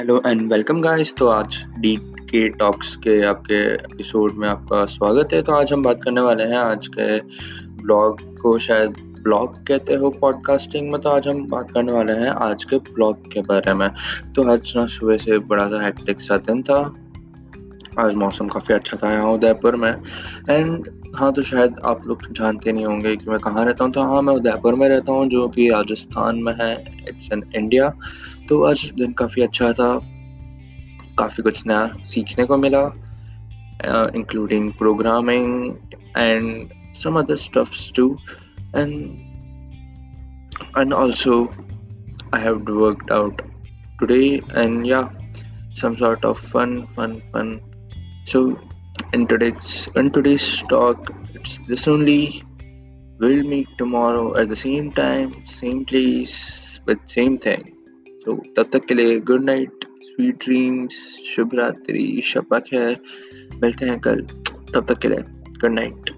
Hello and welcome guys तो आज D के टॉक्स के आपके एपिसोड में आपका स्वागत है। तो आज हम बात करने वाले हैं आज के ब्लॉग को, शायद ब्लॉग कहते हो पॉडकास्टिंग में। तो आज हम बात करने वाले हैं आज के ब्लॉग के बारे में। तो आज ना सुबह से बड़ा सा हेक्टिक सा दिन था। आज मौसम काफ़ी अच्छा था यहाँ उदयपुर में। एंड हाँ तो शायद आप लोग जानते नहीं होंगे कि मैं कहाँ रहता हूँ। तो हाँ मैं उदयपुर में रहता हूँ, जो कि राजस्थान में है। इट्स इन इंडिया तो आज दिन काफ़ी अच्छा था। काफ़ी कुछ नया सीखने को मिला including programming and some other stuffs too and and also, i have worked out today and yeah, some sort of fun fun fun so in today's in today's talk it's this only we'll meet tomorrow at the same time same place with same thing so tab tak ke liye good night sweet dreams शुभ रात्रि शपथ है मिलते हैं कल तब तक के लिए गुड नाइट